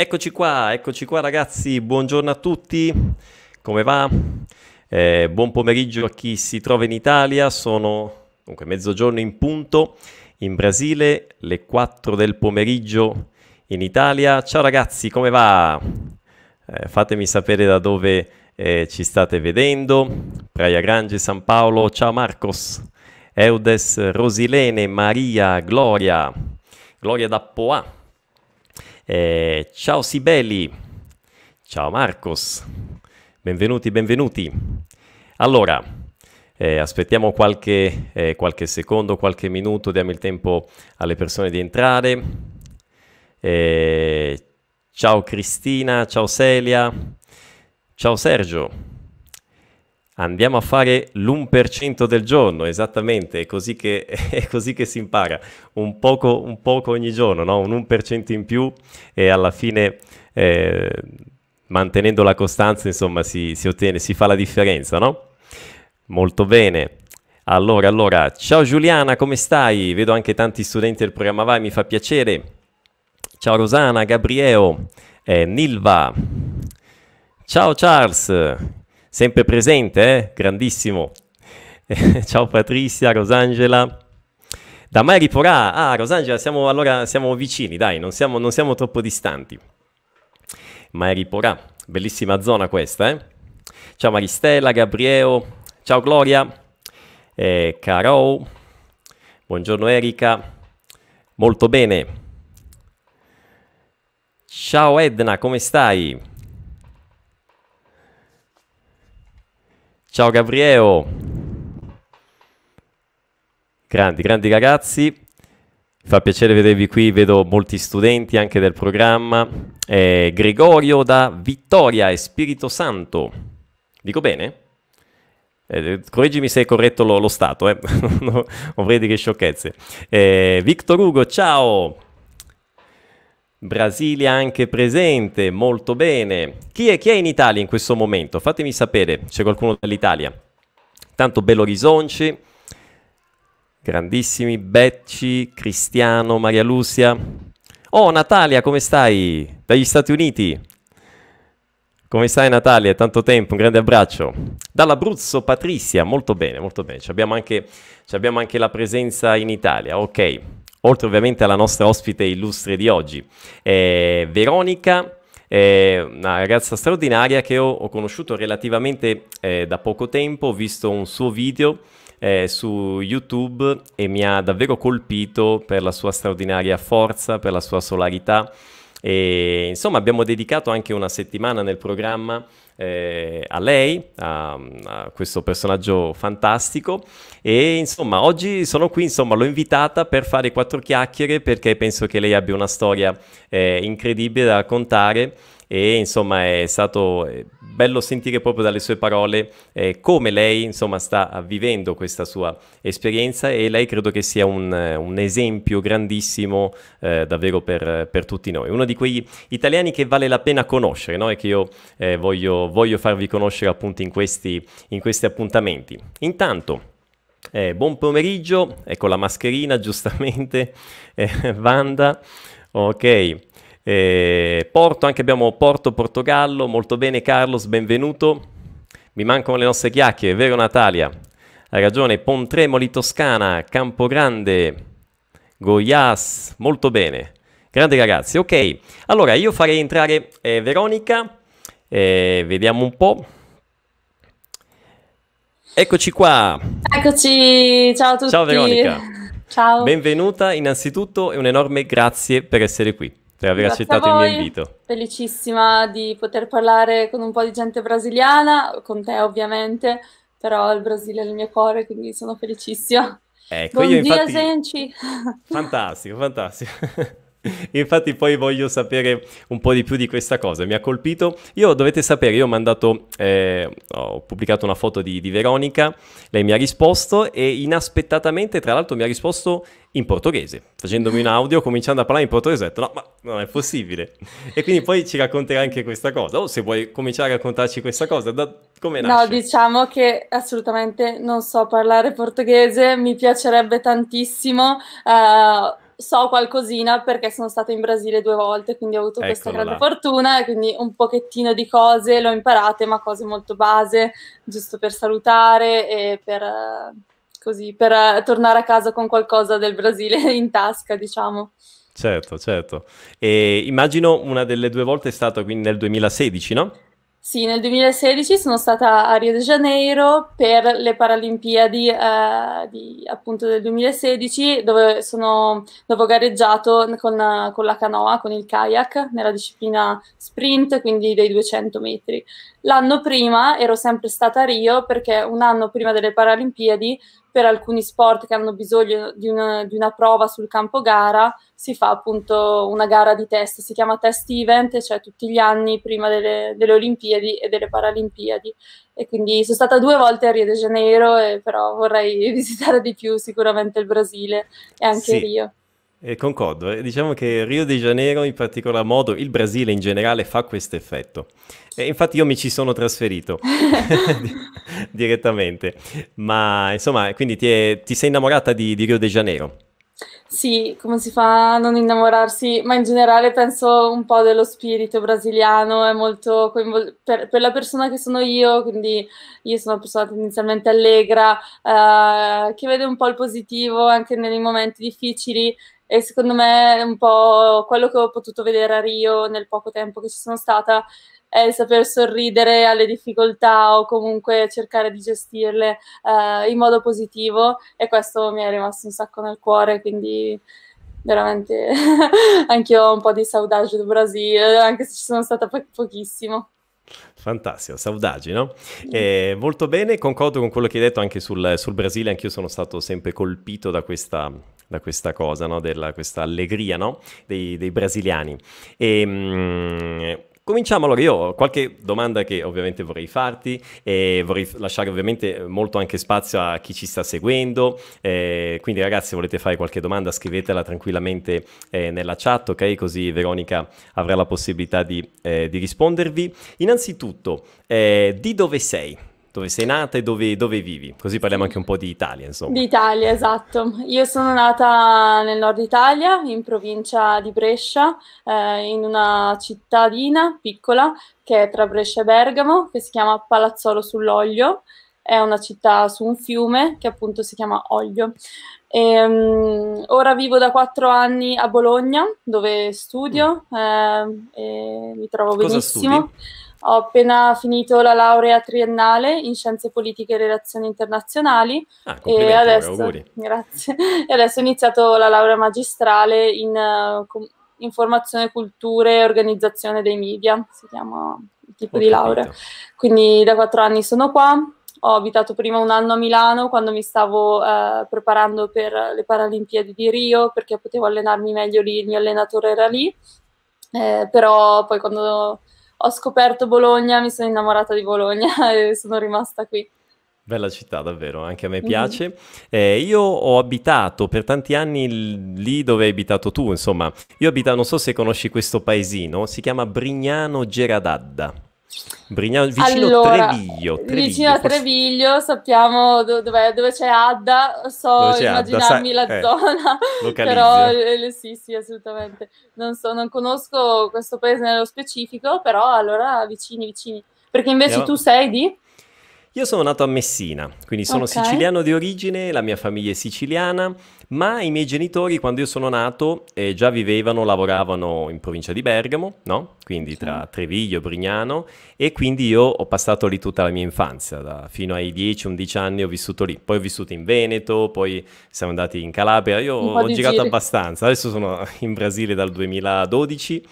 Eccoci qua, eccoci qua ragazzi, buongiorno a tutti, come va? Eh, buon pomeriggio a chi si trova in Italia, sono dunque mezzogiorno in punto, in Brasile le 4 del pomeriggio in Italia. Ciao ragazzi, come va? Eh, fatemi sapere da dove eh, ci state vedendo. Praia Grange, San Paolo, ciao Marcos, Eudes, Rosilene, Maria, Gloria, Gloria da Poà. Eh, ciao Sibeli, ciao Marcos, benvenuti, benvenuti. Allora, eh, aspettiamo qualche, eh, qualche, secondo, qualche minuto, diamo il tempo alle persone di entrare. Eh, ciao Cristina, ciao Celia, ciao Sergio. Andiamo a fare l'1% del giorno, esattamente, è così che, è così che si impara, un poco, un poco ogni giorno, no? un 1% in più e alla fine eh, mantenendo la costanza insomma si, si, ottiene, si fa la differenza, no? Molto bene. Allora, allora, ciao Giuliana, come stai? Vedo anche tanti studenti del programma Vai, mi fa piacere. Ciao Rosana, Gabrieo, eh, Nilva. Ciao Charles, sempre presente, eh? grandissimo. ciao Patrizia, Rosangela. Da mai riporrà. Ah, Rosangela, siamo, allora siamo vicini, dai, non siamo, non siamo troppo distanti. Mai riporrà, bellissima zona questa, eh? Ciao Maristella, Gabrieo, ciao Gloria, eh, Caro, buongiorno Erika, molto bene. Ciao Edna, come stai? Ciao Gabriele. Grandi, grandi ragazzi. Fa piacere vedervi qui, vedo molti studenti anche del programma. Eh, Gregorio da Vittoria e Spirito Santo. Dico bene? Eh, correggimi se è corretto lo, lo stato, eh. non vorrei dire sciocchezze. Eh, Victor Ugo, ciao! Brasilia anche presente, molto bene. Chi è, chi è, in Italia in questo momento? Fatemi sapere, c'è qualcuno dall'Italia. Tanto Belo Horizonte, grandissimi, Becci, Cristiano, Maria Lucia. Oh Natalia, come stai? Dagli Stati Uniti. Come stai Natalia? Tanto tempo, un grande abbraccio. Dall'Abruzzo Patrizia, molto bene, molto bene. Abbiamo anche, anche la presenza in Italia, ok oltre ovviamente alla nostra ospite illustre di oggi. Eh, Veronica è una ragazza straordinaria che ho, ho conosciuto relativamente eh, da poco tempo, ho visto un suo video eh, su YouTube e mi ha davvero colpito per la sua straordinaria forza, per la sua solarità. E, insomma, abbiamo dedicato anche una settimana nel programma eh, a lei, a, a, questo personaggio fantastico. E insomma oggi sono qui, insomma l'ho invitata per fare quattro chiacchiere perché penso che lei abbia una storia eh, incredibile da raccontare e insomma è stato eh, bello sentire proprio dalle sue parole eh, come lei insomma sta vivendo questa sua esperienza e lei credo che sia un, un esempio grandissimo eh, davvero per, per, tutti noi, uno di quegli italiani che vale la pena conoscere no? e che io eh, voglio, voglio, farvi conoscere appunto in questi, in questi appuntamenti. Intanto eh, buon pomeriggio, ecco la mascherina giustamente, eh, Vanda, ok. Eh, Porto, anche abbiamo Porto, Portogallo, molto bene Carlos, benvenuto. Mi mancano le nostre chiacchiere, vero Natalia? Hai ragione, Pontremoli, Toscana, Campogrande, Goiás, molto bene. Grandi ragazzi, ok. Allora io farei entrare eh, Veronica, eh, vediamo un po'. Eccoci qua. Eccoci, ciao a tutti. Ciao Veronica. Ciao. Benvenuta innanzitutto e un enorme grazie per essere qui per aver Grazie accettato il mio invito. Felicissima di poter parlare con un po' di gente brasiliana, con te ovviamente, però il Brasile è il mio cuore, quindi sono felicissima. Ecco, Buon io dia, infatti... Senci. Fantastico, fantastico. Infatti poi voglio sapere un po' di più di questa cosa, mi ha colpito. Io dovete sapere, io ho mandato, eh, ho pubblicato una foto di, di, Veronica, lei mi ha risposto e inaspettatamente tra l'altro mi ha risposto in portoghese, facendomi un audio, cominciando a parlare in portoghese, ho detto no, ma non è possibile. E quindi poi ci racconterà anche questa cosa, o se vuoi cominciare a raccontarci questa cosa, da, come nasce? No, diciamo che assolutamente non so parlare portoghese, mi piacerebbe tantissimo. Uh, so qualcosina perché sono stata in Brasile due volte, quindi ho avuto questa Eccolo grande là. fortuna e quindi un pochettino di cose l'ho imparate, ma cose molto base, giusto per salutare e per, eh, così, per eh, tornare a casa con qualcosa del Brasile in tasca, diciamo. Certo, certo. E immagino una delle due volte è stata quindi nel 2016, no? Sì, nel 2016 sono stata a Rio de Janeiro per le Paralimpiadi eh, di, appunto del 2016 dove, sono, dove ho gareggiato con, con la canoa, con il kayak, nella disciplina sprint, quindi dei 200 metri. L'anno prima ero sempre stata a Rio perché un anno prima delle Paralimpiadi per alcuni sport che hanno bisogno di una, di una, prova sul campo gara si fa appunto una gara di test, si chiama test event, cioè tutti gli anni prima delle, delle Olimpiadi e delle Paralimpiadi. E quindi sono stata due volte a Rio de Janeiro, e però vorrei visitare di più sicuramente il Brasile e anche Sì. Rio. Eh, concordo, eh, diciamo che Rio de Janeiro in particolar modo, il Brasile in generale fa questo effetto. E infatti io mi ci sono trasferito di- direttamente, ma insomma, quindi ti, è- ti sei innamorata di, di Rio de Janeiro? Sì, come si fa a non innamorarsi? Ma in generale penso un po' dello spirito brasiliano, è molto coinvol- per, per la persona che sono io, quindi io sono una persona tendenzialmente allegra, eh, che vede un po' il positivo anche nei momenti difficili e secondo me un po' quello che ho potuto vedere a Rio nel poco tempo che ci sono stata è il saper sorridere alle difficoltà o comunque cercare di gestirle eh, in modo positivo e questo mi è rimasto un sacco nel cuore, quindi veramente anch'io ho un po' di saudade del Brasile, anche se ci sono stata po- pochissimo. Fantastico, saudagi, no? Eh, molto bene, concordo con quello che hai detto anche sul, sul Brasile, anch'io sono stato sempre colpito da questa, da questa cosa, no? Della, questa allegria, no? Dei, dei brasiliani. E, mm, cominciamo allora, io ho qualche domanda che ovviamente vorrei farti e vorrei lasciare ovviamente molto anche spazio a chi ci sta seguendo, eh, quindi ragazzi se volete fare qualche domanda scrivetela tranquillamente eh, nella chat, ok? Così Veronica avrà la possibilità di, eh, di rispondervi. Innanzitutto, eh, di dove sei? Dove sei nata e dove, dove vivi? Così parliamo anche un po' di Italia, insomma. D'Italia, esatto. Io sono nata nel nord Italia, in provincia di Brescia, eh, in una cittadina piccola che è tra Brescia e Bergamo, che si chiama Palazzolo sull'Oglio. È una città su un fiume che appunto si chiama Oglio. E, um, ora vivo da quattro anni a Bologna, dove studio eh, e mi trovo Cosa benissimo. studi? Ho appena finito la laurea triennale in scienze politiche e relazioni internazionali Ah, e adesso, grazie. E adesso ho iniziato la laurea magistrale in uh, com- informazione, culture e organizzazione dei media, si chiama il tipo Ho di laurea. capito. Quindi da quattro anni sono qua. Ho abitato prima un anno a Milano quando mi stavo eh, preparando per le Paralimpiadi di Rio perché potevo allenarmi meglio lì, il mio allenatore era lì. Eh, però poi quando ho scoperto Bologna mi sono innamorata di Bologna e sono rimasta qui. Bella città, davvero, anche a me Mhm. piace. Eh, io ho abitato per tanti anni lì dove hai abitato tu, insomma. Io abito, non so se conosci questo paesino, si chiama Brignano Geradadda. Brignano, vicino Allora, Treviglio, vicino Treviglio, a forse- Treviglio sappiamo do- dov'è- dove c'è Adda, so Dove c'è Adda, immaginarmi sai- la eh, zona, però eh. eh, sì, sì, assolutamente. Non so, non conosco questo paese nello specifico, però allora vicini, vicini. Perché invece Andiamo- tu sei di? Io sono nato a Messina, quindi sono Ok. siciliano di origine, la mia famiglia è siciliana, ma i miei genitori quando io sono nato eh, già vivevano, lavoravano in provincia di Bergamo, no? Quindi tra Treviglio e Brignano, e quindi io ho passato lì tutta la mia infanzia, da- fino ai 10-11 anni ho vissuto lì. Poi ho vissuto in Veneto, poi siamo andati in Calabria, io ho girato giri. abbastanza, adesso sono in Brasile dal 2012,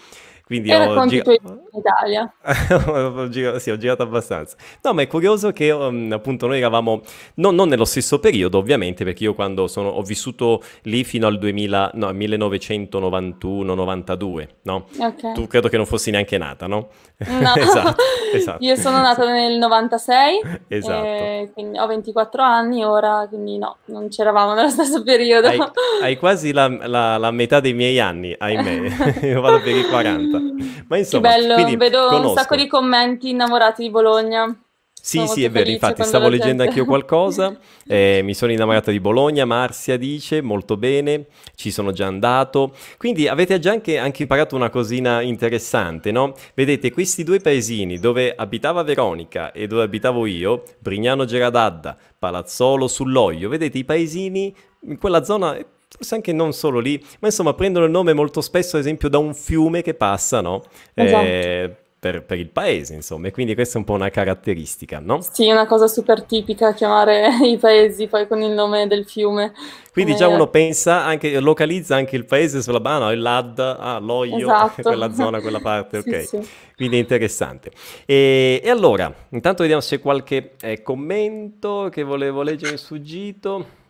quindi ho racconti i gi- tuoi in Italia. ho girato, sì, ho girato abbastanza. No, ma è curioso che um, appunto noi eravamo, non, non nello stesso periodo ovviamente, perché io quando sono, ho vissuto lì fino al 2000, no, 1991-92, no? Ok. Tu credo che non fossi neanche nata, no? No. esatto, esatto. Io sono nata nel 96, Esatto. e quindi ho 24 anni ora, quindi no, non c'eravamo nello stesso periodo. Hai, hai quasi la, la- la metà dei miei anni, ahimè, io vado per i 40. Ma Che insomma, bello, quindi vedo un conosco. sacco di commenti innamorati di Bologna. Sì, sì, è vero, infatti stavo leggendo anch'io qualcosa, eh, mi sono innamorata di Bologna, Marzia dice, molto bene, ci sono già andato, quindi avete già anche, anche imparato una cosina interessante, no? Vedete, questi due paesini dove abitava Veronica e dove abitavo io, Brignano Geradadda, Palazzolo sull'Oglio, vedete i paesini in quella zona forse anche non solo lì, ma insomma prendono il nome molto spesso, ad esempio, da un fiume che passa, no? Esatto. Eh, per, per, il paese, insomma, e quindi questa è un po' una caratteristica, no? Sì, è una cosa super tipica chiamare i paesi poi con il nome del fiume. Quindi già uno pensa, anche, localizza anche il paese sulla no, il LAD, ah, l'Oglio, esatto. quella zona, quella parte, sì, ok. Sì. Quindi è interessante. E, e, allora, intanto vediamo se c'è qualche eh, commento che volevo leggere in suggito.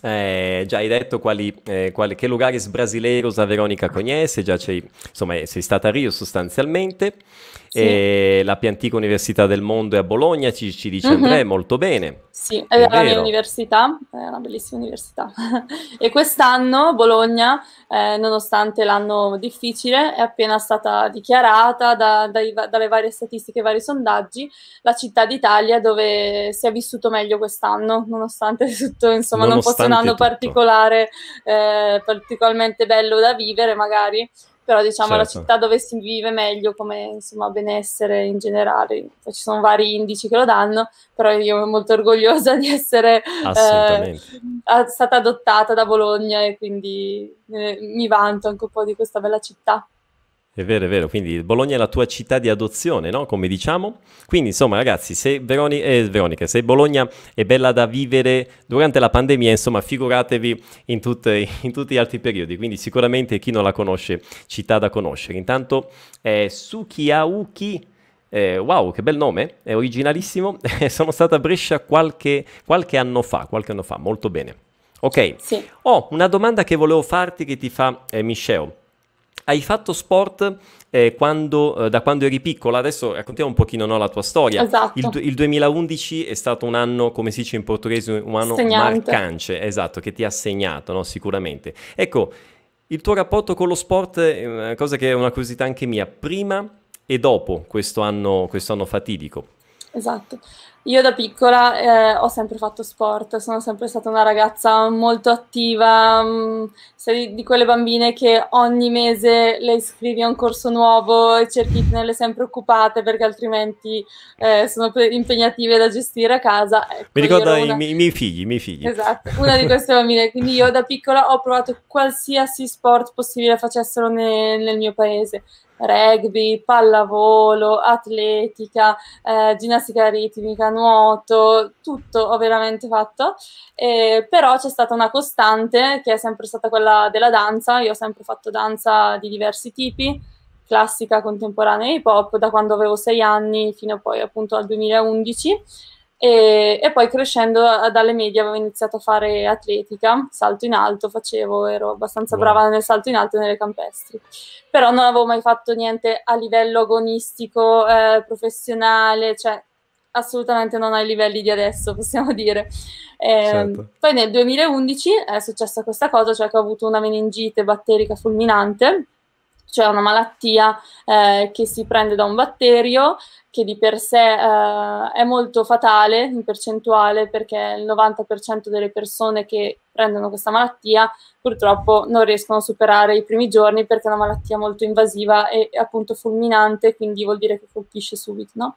Eh, già hai detto quali, eh, quali, che lugares brasileiros a Veronica conhece, già insomma sei stata a Rio sostanzialmente. Sì. E la più antica università del mondo è a Bologna, ci, ci dice mm-hmm. Andrea, molto bene. Sì, è, è la mia università, è una bellissima università. e quest'anno Bologna, eh, nonostante l'anno difficile, è appena stata dichiarata da, dai, dalle varie statistiche e vari sondaggi la città d'Italia dove si è vissuto meglio quest'anno, nonostante tutto, insomma, nonostante non fosse un anno particolare, eh, particolarmente bello da vivere magari però diciamo certo. la città dove si vive meglio come insomma benessere in generale. Poi ci sono vari indici che lo danno, però io sono molto orgogliosa di essere eh, stata adottata da Bologna e quindi eh, mi vanto anche un po' di questa bella città. È vero, è vero, quindi Bologna è la tua città di adozione, no? Come diciamo. Quindi, insomma, ragazzi, se Veroni- eh, Veronica, se Bologna è bella da vivere durante la pandemia, insomma, figuratevi in, tutte, in tutti gli altri periodi. Quindi, sicuramente chi non la conosce, città da conoscere. Intanto, eh, Sukiauki. Eh, wow, che bel nome, è originalissimo. Sono stata a Brescia qualche, qualche anno fa, qualche anno fa, molto bene. Ok, sì. ho oh, una domanda che volevo farti che ti fa eh, Michelle hai fatto sport eh, quando, eh, da quando eri piccola, adesso raccontiamo un pochino no, la tua storia. Esatto. Il, il, 2011 è stato un anno, come si dice in portoghese, un anno Segnante. marcante, esatto, che ti ha segnato, no? sicuramente. Ecco, il tuo rapporto con lo sport è una cosa che è una curiosità anche mia, prima e dopo questo anno, questo anno fatidico. Esatto. Io da piccola eh, ho sempre fatto sport, sono sempre stata una ragazza molto attiva, mh, mm, sei di quelle bambine che ogni mese le iscrivi a un corso nuovo e cerchi di tenerle sempre occupate perché altrimenti eh, sono impegnative da gestire a casa. Ecco, Mi ricordo una... i, miei, i, miei figli, i miei figli. Esatto, una di queste bambine. Quindi io da piccola ho provato qualsiasi sport possibile facessero ne, nel mio paese rugby, pallavolo, atletica, eh, ginnastica ritmica, nuoto, tutto ho veramente fatto, eh, però c'è stata una costante che è sempre stata quella della danza, io ho sempre fatto danza di diversi tipi, classica, contemporanea e hip hop da quando avevo sei anni fino poi appunto al 2011 e, e, poi crescendo dalle medie avevo iniziato a fare atletica, salto in alto facevo, ero abbastanza wow. brava nel salto in alto e nelle campestri, però non avevo mai fatto niente a livello agonistico, eh, professionale, cioè assolutamente non ai livelli di adesso, possiamo dire. Eh, certo. Poi nel 2011 è successa questa cosa, cioè che ho avuto una meningite batterica fulminante, cioè una malattia eh, che si prende da un batterio che di per sé eh, è molto fatale in percentuale perché il 90% delle persone che prendono questa malattia purtroppo non riescono a superare i primi giorni perché è una malattia molto invasiva e appunto fulminante, quindi vuol dire che colpisce subito. No?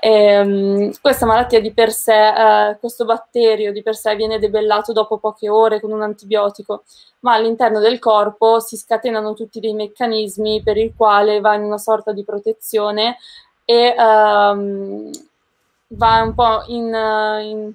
E, um, questa malattia di per sé, eh, questo batterio di per sé viene debellato dopo poche ore con un antibiotico, ma all'interno del corpo si scatenano tutti dei meccanismi per il quale va in una sorta di protezione e um, va un po' in, in,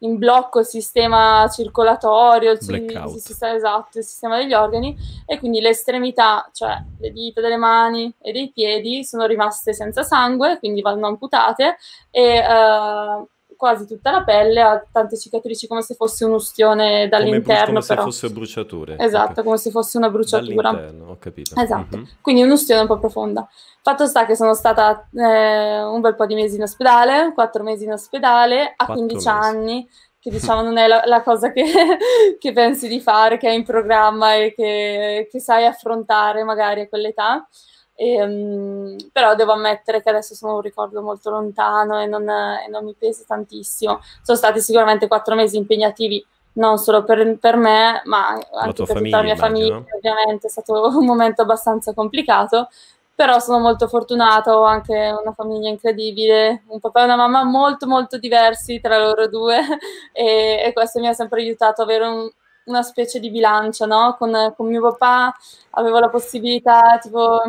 in, blocco il sistema circolatorio, il, il, sistema, esatto, il sistema degli organi e quindi le estremità, cioè le dita delle mani e dei piedi sono rimaste senza sangue, quindi vanno amputate e uh, quasi tutta la pelle, ha tante cicatrici come se fosse un ustione dall'interno. Come, come se fossero bruciature. Esatto, okay. come se fosse una bruciatura. Dall'interno, ho capito. Esatto, mm-hmm. quindi un'ustione un po' profonda. Fatto sta che sono stata eh, un bel po' di mesi in ospedale, quattro mesi in ospedale, a 15 mesi. anni, che diciamo non è la, la cosa che, che, pensi di fare, che è in programma e che, che sai affrontare magari a quell'età. E, um, però devo ammettere che adesso sono un ricordo molto lontano e non, e non mi pesa tantissimo. Sono stati sicuramente quattro mesi impegnativi non solo per, per me, ma anche per famiglia, tutta la mia immagino. famiglia. Ovviamente è stato un momento abbastanza complicato, però sono molto fortunata, ho anche una famiglia incredibile, un papà e una mamma molto molto diversi tra loro due e, e questo mi ha sempre aiutato ad avere un, una specie di bilancia, no? Con, con, mio papà avevo la possibilità tipo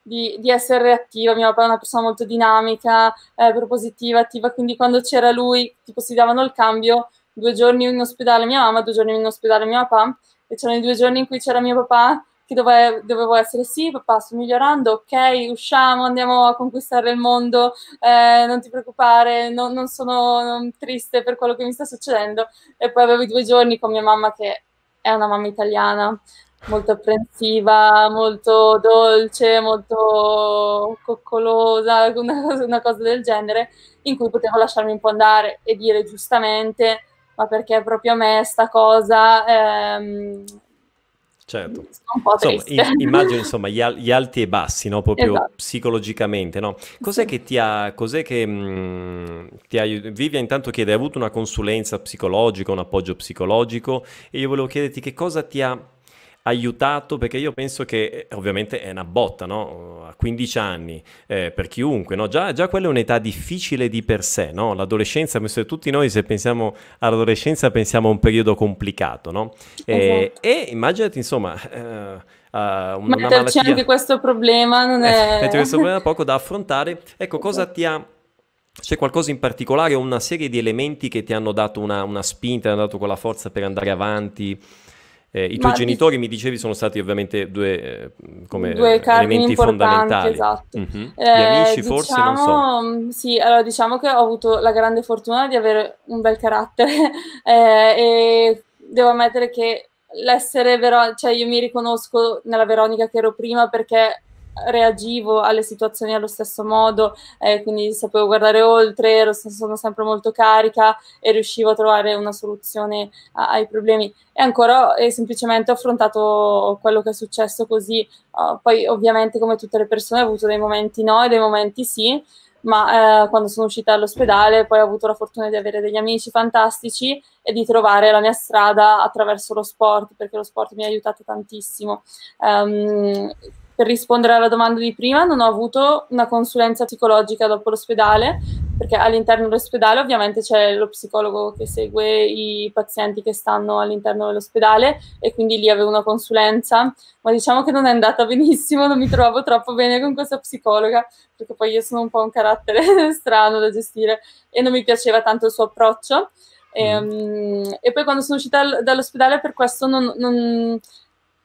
di, di, essere reattiva, mio papà è una persona molto dinamica, eh, propositiva, attiva, quindi quando c'era lui tipo si davano il cambio, due giorni in ospedale mia mamma, due giorni in ospedale mio papà e c'erano i due giorni in cui c'era mio papà che dove, dovevo essere sì, papà, sto migliorando, ok, usciamo, andiamo a conquistare il mondo, eh, non ti preoccupare, non, non sono non triste per quello che mi sta succedendo. E poi avevo i due giorni con mia mamma che è una mamma italiana, molto apprensiva, molto dolce, molto coccolosa, una una cosa del genere, in cui potevo lasciarmi un po' andare e dire giustamente ma perché proprio a me sta cosa ehm, Certo. Insomma, in, immagino insomma gli, al- gli, alti e bassi, no? proprio esatto. psicologicamente. No? Cos'è sì. che ti ha, cos'è che, mh, mm, ti ha Vivia intanto chiede, hai avuto una consulenza psicologica, un appoggio psicologico e io volevo chiederti che cosa ti ha aiutato perché io penso che eh, ovviamente è una botta, no? A 15 anni, eh, per chiunque, no? Già, già, quella è un'età difficile di per sé, no? L'adolescenza, penso tutti noi se pensiamo all'adolescenza pensiamo a un periodo complicato, no? E, esatto. e immaginati insomma... Eh, Uh, una, Metterci malattia... anche questo problema non è... Metterci questo problema poco da affrontare. Ecco, cosa ti ha... C'è qualcosa in particolare o una serie di elementi che ti hanno dato una, una spinta, ti hanno dato quella forza per andare avanti? Eh, I tuoi Ma genitori, mi dicevi, sono stati ovviamente due, eh, come due elementi fondamentali. Esatto. Mm-hmm. Eh, Gli amici diciamo, forse, non so. Mm, sì, allora diciamo che ho avuto la grande fortuna di avere un bel carattere eh, e devo ammettere che l'essere vero, cioè io mi riconosco nella Veronica che ero prima perché reagivo alle situazioni allo stesso modo, eh, quindi sapevo guardare oltre, ero, sono sempre molto carica e riuscivo a trovare una soluzione a, ai problemi. E ancora e semplicemente ho affrontato quello che è successo così. Uh, poi ovviamente come tutte le persone ho avuto dei momenti no e dei momenti sì, ma eh, quando sono uscita dall'ospedale poi ho avuto la fortuna di avere degli amici fantastici e di trovare la mia strada attraverso lo sport, perché lo sport mi ha aiutato tantissimo. Um, per rispondere alla domanda di prima, non ho avuto una consulenza psicologica dopo l'ospedale, perché all'interno dell'ospedale ovviamente c'è lo psicologo che segue i pazienti che stanno all'interno dell'ospedale e quindi lì avevo una consulenza, ma diciamo che non è andata benissimo, non mi trovo troppo bene con questa psicologa, perché poi io sono un po' un carattere strano da gestire e non mi piaceva tanto il suo approccio. E, um, e poi quando sono uscita dall'ospedale per questo non, non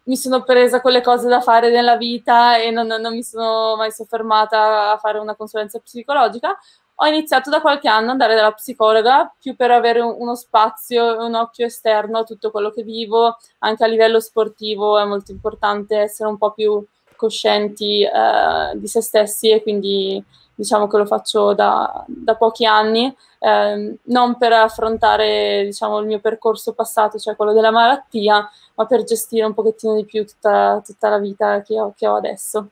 mi sono presa con le cose da fare nella vita e non, non mi sono mai soffermata a fare una consulenza psicologica. Ho iniziato da qualche anno ad andare dalla psicologa più per avere uno spazio, un occhio esterno a tutto quello che vivo, anche a livello sportivo è molto importante essere un po' più coscienti eh, di se stessi e quindi diciamo che lo faccio da, da pochi anni, eh, non per affrontare diciamo, il mio percorso passato, cioè quello della malattia, ma per gestire un pochettino di più tutta, tutta la vita che ho, che ho adesso.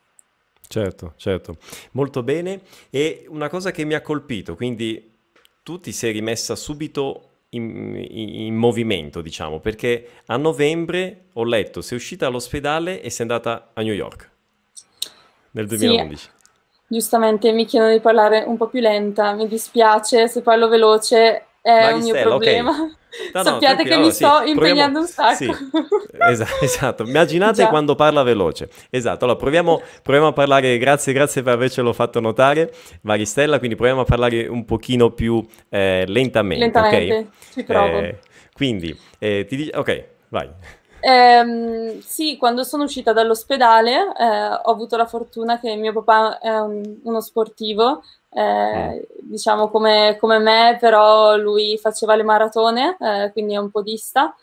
Certo, certo, molto bene. E una cosa che mi ha colpito, quindi tu ti sei rimessa subito in, in, in, movimento, diciamo, perché a novembre ho letto, sei uscita dall'ospedale e sei andata a New York nel 2011. Sì, Giustamente mi chiedono di parlare un po' più lenta, mi dispiace se parlo veloce, è un mio problema. Okay. No, Sappiate no, che mi sto sì, impegnando un sacco. Sì, esatto, esatto. immaginate quando parla veloce. Esatto, allora proviamo, proviamo, a parlare, grazie, grazie per avercelo fatto notare, Maristella, quindi proviamo a parlare un pochino più eh, lentamente. Lentamente, okay? ci provo. Eh, quindi, eh, ti dico, ok, vai. Ehm, sì, quando sono uscita dall'ospedale eh, ho avuto la fortuna che mio papà è un, uno sportivo, eh, mm. diciamo come, come, me, però lui faceva le maratone, eh, quindi è un podista.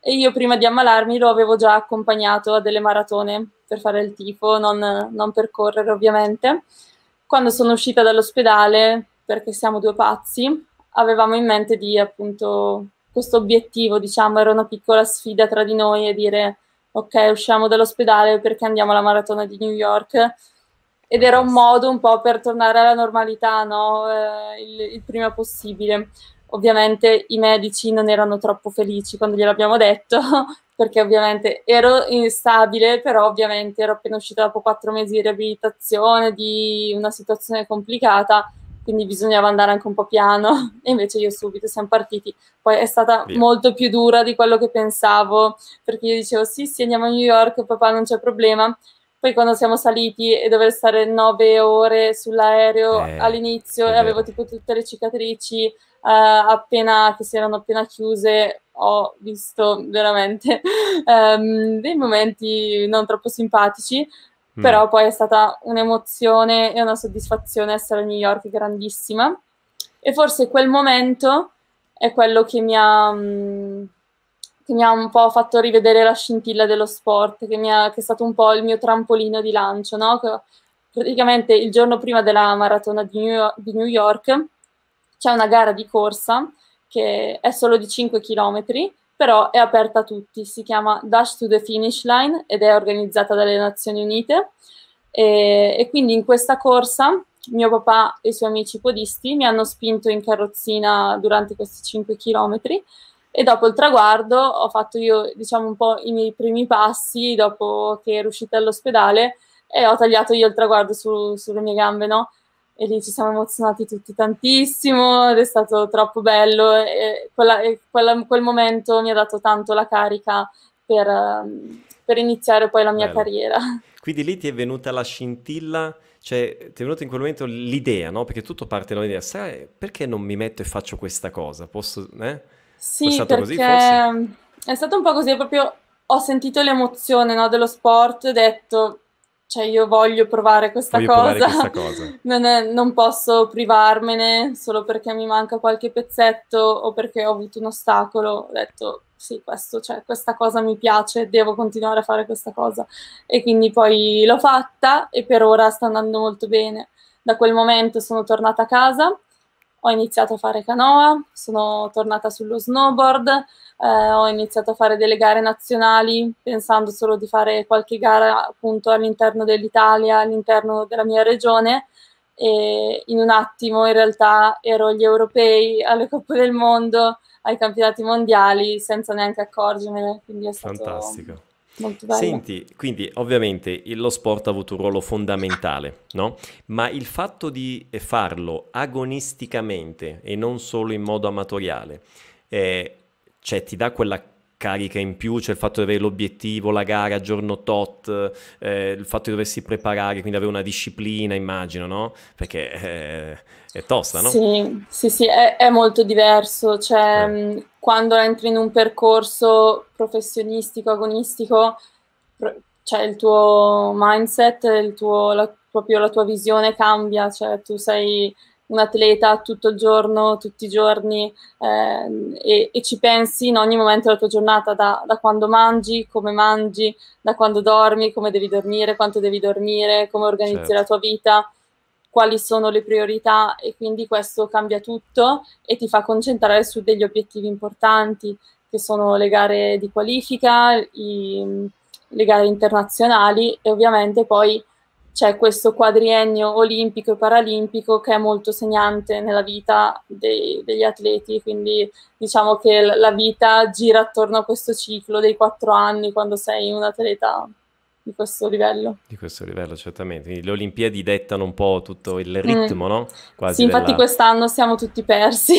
E io prima di ammalarmi lo avevo già accompagnato a delle maratone per fare il tifo, non, non per correre ovviamente. Quando sono uscita dall'ospedale, perché siamo due pazzi, avevamo in mente di appunto questo obiettivo, diciamo, era una piccola sfida tra di noi e dire ok, usciamo dall'ospedale perché andiamo alla maratona di New York. ed era un modo un po' per tornare alla normalità, no? eh, il, il, prima possibile. Ovviamente i medici non erano troppo felici quando gliel'abbiamo detto, perché ovviamente ero instabile, però ovviamente ero appena uscita dopo quattro mesi di riabilitazione, di una situazione complicata, quindi bisognava andare anche un po' piano, e invece io subito siamo partiti. Poi è stata Via. molto più dura di quello che pensavo, perché io dicevo sì, sì, andiamo a New York, papà non c'è problema, poi quando siamo saliti e dover stare nove ore sull'aereo eh, all'inizio e avevo tipo tutte le cicatrici eh, appena, che si erano appena chiuse, ho visto veramente um, dei momenti non troppo simpatici, mm. però poi è stata un'emozione e una soddisfazione essere a New York grandissima. E forse quel momento è quello che mi ha... Um, che mi ha un po' fatto rivedere la scintilla dello sport, che, ha, che è stato un po' il mio trampolino di lancio, no? praticamente il giorno prima della maratona di New, York, di New York c'è una gara di corsa che è solo di 5 km, però è aperta a tutti, si chiama Dash to the Finish Line ed è organizzata dalle Nazioni Unite e, e quindi in questa corsa mio papà e i suoi amici podisti mi hanno spinto in carrozzina durante questi 5 km e dopo il traguardo ho fatto io, diciamo, un po' i miei primi passi dopo che ero uscita dall'ospedale e ho tagliato io il traguardo su, sulle mie gambe, no? E lì ci siamo emozionati tutti tantissimo ed è stato troppo bello e, quella, e quella, quel momento mi ha dato tanto la carica per, per iniziare poi la mia bello. carriera. Quindi lì ti è venuta la scintilla cioè, ti è venuta in quel momento l'idea, no? Perché tutto parte dall'idea, sai, perché non mi metto e faccio questa cosa? Posso, eh? Sì, è stato così forse? È stato un po' così, proprio ho sentito l'emozione no, dello sport ho detto, cioè io voglio provare questa voglio cosa, provare questa cosa. non, è, non, posso privarmene solo perché mi manca qualche pezzetto o perché ho avuto un ostacolo, ho detto sì, questo, cioè, questa cosa mi piace, devo continuare a fare questa cosa e quindi poi l'ho fatta e per ora sta andando molto bene. Da quel momento sono tornata a casa ho iniziato a fare canoa, sono tornata sullo snowboard, eh, ho iniziato a fare delle gare nazionali pensando solo di fare qualche gara appunto all'interno dell'Italia, all'interno della mia regione e in un attimo in realtà ero agli europei, alle Coppe del Mondo, ai campionati mondiali senza neanche accorgermene, quindi è stato Fantastico. Molto bello. Senti, quindi ovviamente lo sport ha avuto un ruolo fondamentale, no? Ma il fatto di farlo agonisticamente e non solo in modo amatoriale, eh, cioè ti dà quella carica in più, cioè il fatto di avere l'obiettivo, la gara, giorno tot, eh, il fatto di doversi preparare, quindi avere una disciplina, immagino, no? Perché eh, è tosta, no? Sì, sì, sì, è, è molto diverso, cioè eh. Quando entri in un percorso professionistico, agonistico, cioè il tuo mindset, il tuo, la, proprio la tua visione cambia, cioè tu sei un atleta tutto il giorno, tutti i giorni eh, e, e, ci pensi in ogni momento della tua giornata, da, da, quando mangi, come mangi, da quando dormi, come devi dormire, quanto devi dormire, come organizzi certo. la tua vita, quali sono le priorità e quindi questo cambia tutto e ti fa concentrare su degli obiettivi importanti che sono le gare di qualifica, i, le gare internazionali e ovviamente poi c'è questo quadriennio olimpico e paralimpico che è molto segnante nella vita dei, degli atleti, quindi diciamo che la vita gira attorno a questo ciclo dei quattro anni quando sei un atleta di questo livello. Di questo livello, certamente. Quindi le Olimpiadi dettano un po' tutto il ritmo, mm. no? Quasi sì, infatti della... quest'anno siamo tutti persi.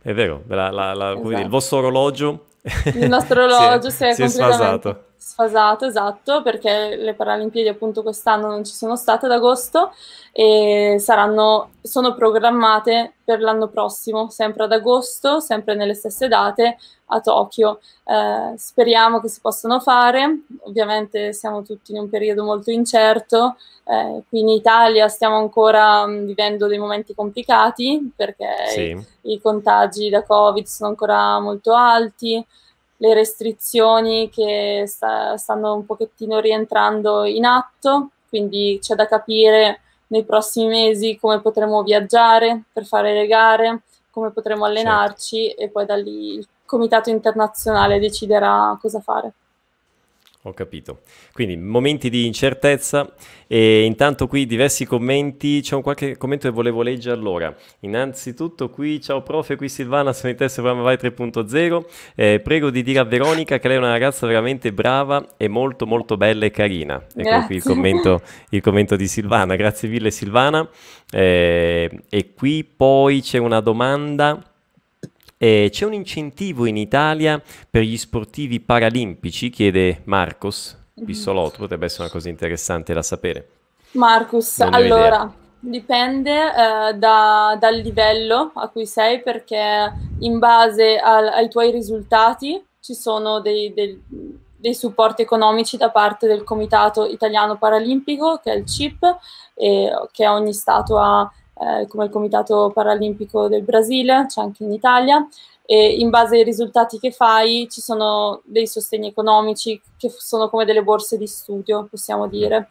È vero, la, la, la, esatto. dire, il vostro orologio... Il nostro orologio si è, si è, si è sfasato sfasato, esatto, perché le Paralimpiadi appunto quest'anno non ci sono state ad agosto e saranno, sono programmate per l'anno prossimo, sempre ad agosto, sempre nelle stesse date a Tokyo. Eh, speriamo che si possano fare, ovviamente siamo tutti in un periodo molto incerto, eh, qui in Italia stiamo ancora mh, vivendo dei momenti complicati perché sì. i, i contagi da Covid sono ancora molto alti le restrizioni che sta, stanno un pochettino rientrando in atto, quindi c'è da capire nei prossimi mesi come potremo viaggiare per fare le gare, come potremo allenarci certo. e poi da lì il comitato internazionale deciderà cosa fare. Ho capito. Quindi momenti di incertezza e intanto qui diversi commenti, c'è un qualche commento che volevo leggere allora. Innanzitutto qui, ciao profe, qui Silvana, sono in testa programma Vai 3.0, eh, prego di dire a Veronica che lei è una ragazza veramente brava e molto molto bella e carina. Ecco Grazie. qui il commento, il commento di Silvana, grazie mille Silvana. Eh, e qui poi c'è una domanda. Eh, c'è un incentivo in Italia per gli sportivi paralimpici? Chiede Marcos Bissolotto, potrebbe essere una cosa interessante da sapere. Idea. allora, dipende eh, da- dal livello a cui sei perché in base al- ai tuoi risultati ci sono dei, dei- dei supporti economici da parte del Comitato Italiano Paralimpico, che è il CIP, e che ogni Stato ha, eh, come il Comitato Paralimpico del Brasile, c'è anche in Italia. E in base ai risultati che fai ci sono dei sostegni economici che sono come delle borse di studio, possiamo dire.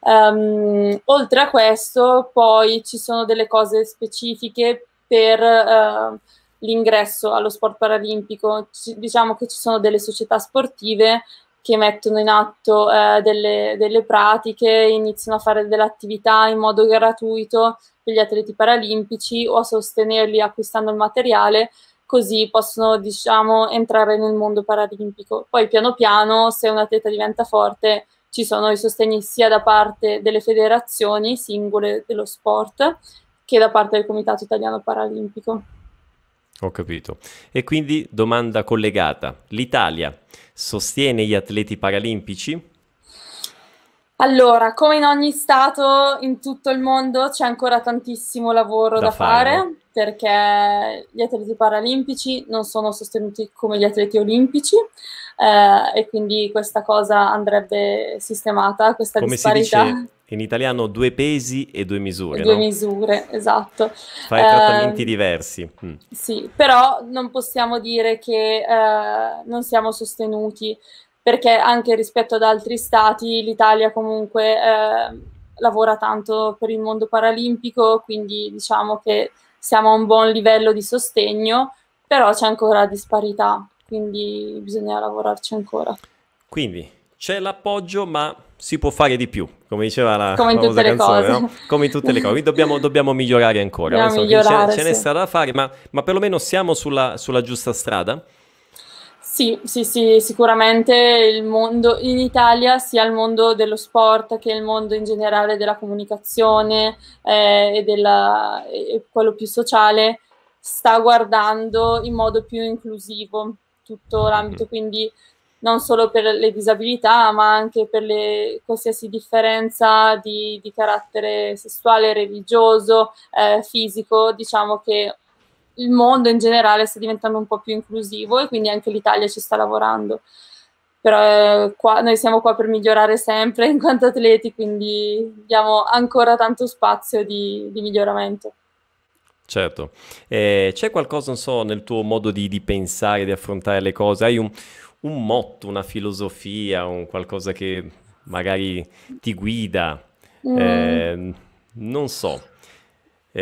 Ehm, oltre a questo, poi ci sono delle cose specifiche per eh, l'ingresso allo sport paralimpico. Ci- diciamo che ci sono delle società sportive che mettono in atto eh, delle, delle pratiche, iniziano a fare delle attività in modo gratuito per gli atleti paralimpici o a sostenerli acquistando il materiale così possono, diciamo, entrare nel mondo paralimpico. Poi piano piano, se un atleta diventa forte, ci sono i sostegni sia da parte delle federazioni singole dello sport che da parte del Comitato Italiano Paralimpico. Ho capito. E quindi domanda collegata. L'Italia sostiene gli atleti paralimpici? Allora, come in ogni stato in tutto il mondo c'è ancora tantissimo lavoro Da da, fare, fare perché gli atleti paralimpici non sono sostenuti come gli atleti olimpici eh, e quindi questa cosa andrebbe sistemata, questa Come si disparità. dice in italiano, due pesi e due misure, Due no? misure, esatto. Fai trattamenti Ehm, diversi. Mm. Sì, però non possiamo dire che eh, non siamo sostenuti, perché anche rispetto ad altri stati l'Italia comunque eh, lavora tanto per il mondo paralimpico, quindi diciamo che siamo a un buon livello di sostegno, però c'è ancora disparità, quindi bisogna lavorarci ancora. Quindi c'è l'appoggio, ma si può fare di più, come diceva la Come in tutte le canzone, cose. no? Come in tutte le cose. Dobbiamo, dobbiamo migliorare ancora. Dobbiamo migliorare, ce, ce n'è sì. strada da fare, ma, ma perlomeno siamo sulla, sulla giusta strada. Sì, sì, sì, sicuramente il mondo in Italia, sia il mondo dello sport che il mondo in generale della comunicazione eh, e, della, e quello più sociale, sta guardando in modo più inclusivo tutto l'ambito, quindi non solo per le disabilità, ma anche per le, qualsiasi differenza di, di carattere sessuale, religioso, eh, fisico, diciamo che il mondo in generale sta diventando un po' più inclusivo e quindi anche l'Italia ci sta lavorando. Però eh, qua, noi siamo qua per migliorare sempre in quanto atleti, quindi diamo ancora tanto spazio di, di miglioramento. Certo. Eh, c'è qualcosa, non so, nel tuo modo di, di pensare, di affrontare le cose? Hai un, un motto, una filosofia, un qualcosa che magari ti guida? Mm. Eh, non so.